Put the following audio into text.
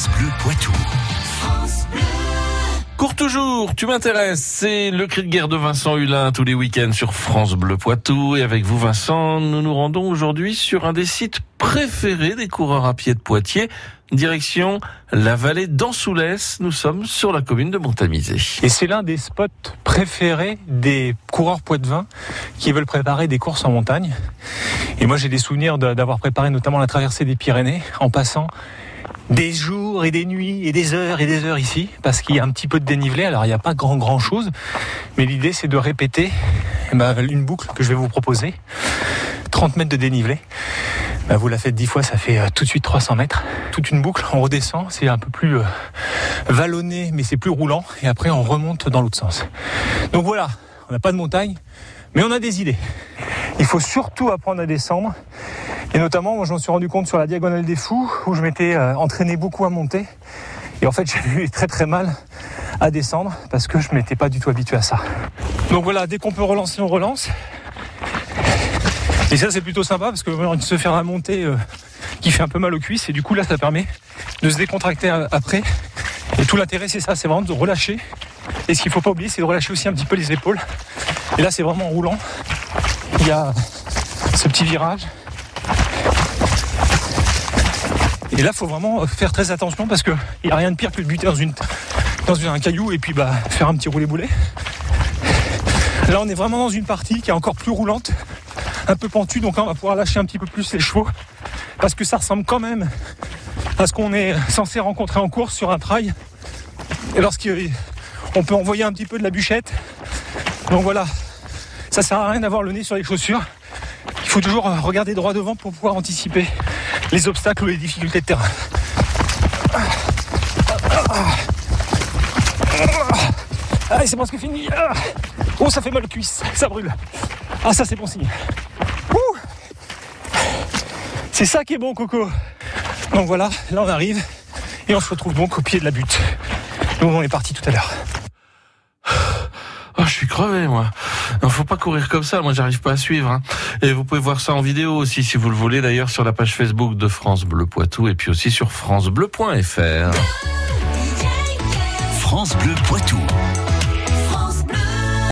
France Bleu Poitou. Cours toujours, tu m'intéresses. C'est le cri de guerre de Vincent Hulin tous les week-ends sur France Bleu Poitou. Et avec vous, Vincent, nous nous rendons aujourd'hui sur un des sites préférés des coureurs à pied de Poitiers. Direction la vallée d'Ansoulès. Nous sommes sur la commune de Montamisé. Et c'est l'un des spots préférés des coureurs poitevins qui veulent préparer des courses en montagne. Et moi, j'ai des souvenirs d'avoir préparé notamment la traversée des Pyrénées en passant des jours et des nuits et des heures et des heures ici parce qu'il y a un petit peu de dénivelé. Alors il n'y a pas grand grand chose, mais l'idée c'est de répéter eh ben, une boucle que je vais vous proposer. 30 mètres de dénivelé. Ben, vous la faites 10 fois, ça fait euh, tout de suite 300 mètres. Toute une boucle, on redescend, c'est un peu plus euh, vallonné, mais c'est plus roulant. Et après, on remonte dans l'autre sens. Donc voilà, on n'a pas de montagne, mais on a des idées. Il faut surtout apprendre à descendre et notamment, moi, je suis rendu compte sur la diagonale des fous, où je m'étais euh, entraîné beaucoup à monter. Et en fait, j'ai eu très très mal à descendre parce que je m'étais pas du tout habitué à ça. Donc voilà, dès qu'on peut relancer, on relance. Et ça, c'est plutôt sympa parce que on se faire la montée euh, qui fait un peu mal aux cuisses. Et du coup, là, ça permet de se décontracter euh, après. Et tout l'intérêt, c'est ça, c'est vraiment de relâcher. Et ce qu'il faut pas oublier, c'est de relâcher aussi un petit peu les épaules. Et là, c'est vraiment roulant. Il y a ce petit virage Et là, il faut vraiment faire très attention parce qu'il n'y a rien de pire que de buter dans, un caillou et puis bah, faire un petit roulé-boulet. Là, on est vraiment dans une partie qui est encore plus roulante, un peu pentue, donc on va pouvoir lâcher un petit peu plus les chevaux parce que ça ressemble quand même à ce qu'on est censé rencontrer en course sur un trail. Et lorsqu'on peut envoyer un petit peu de la bûchette. Donc voilà, ça sert à rien d'avoir le nez sur les chaussures. Il faut toujours regarder droit devant pour pouvoir anticiper les obstacles ou les difficultés de terrain. Allez, c'est presque fini. Oh, ça fait mal aux cuisses, ça brûle. Ah, ça, c'est bon signe. C'est ça qui est bon, Coco. Donc voilà, là on arrive et on se retrouve donc au pied de la butte. Nous on est parti tout à l'heure. Je suis crevé, moi. Il faut pas courir comme ça. Moi, j'arrive pas à suivre. Hein. Et vous pouvez voir ça en vidéo aussi, si vous le voulez, d'ailleurs, sur la page Facebook de France Bleu Poitou et puis aussi sur francebleu.fr. France Bleu Poitou.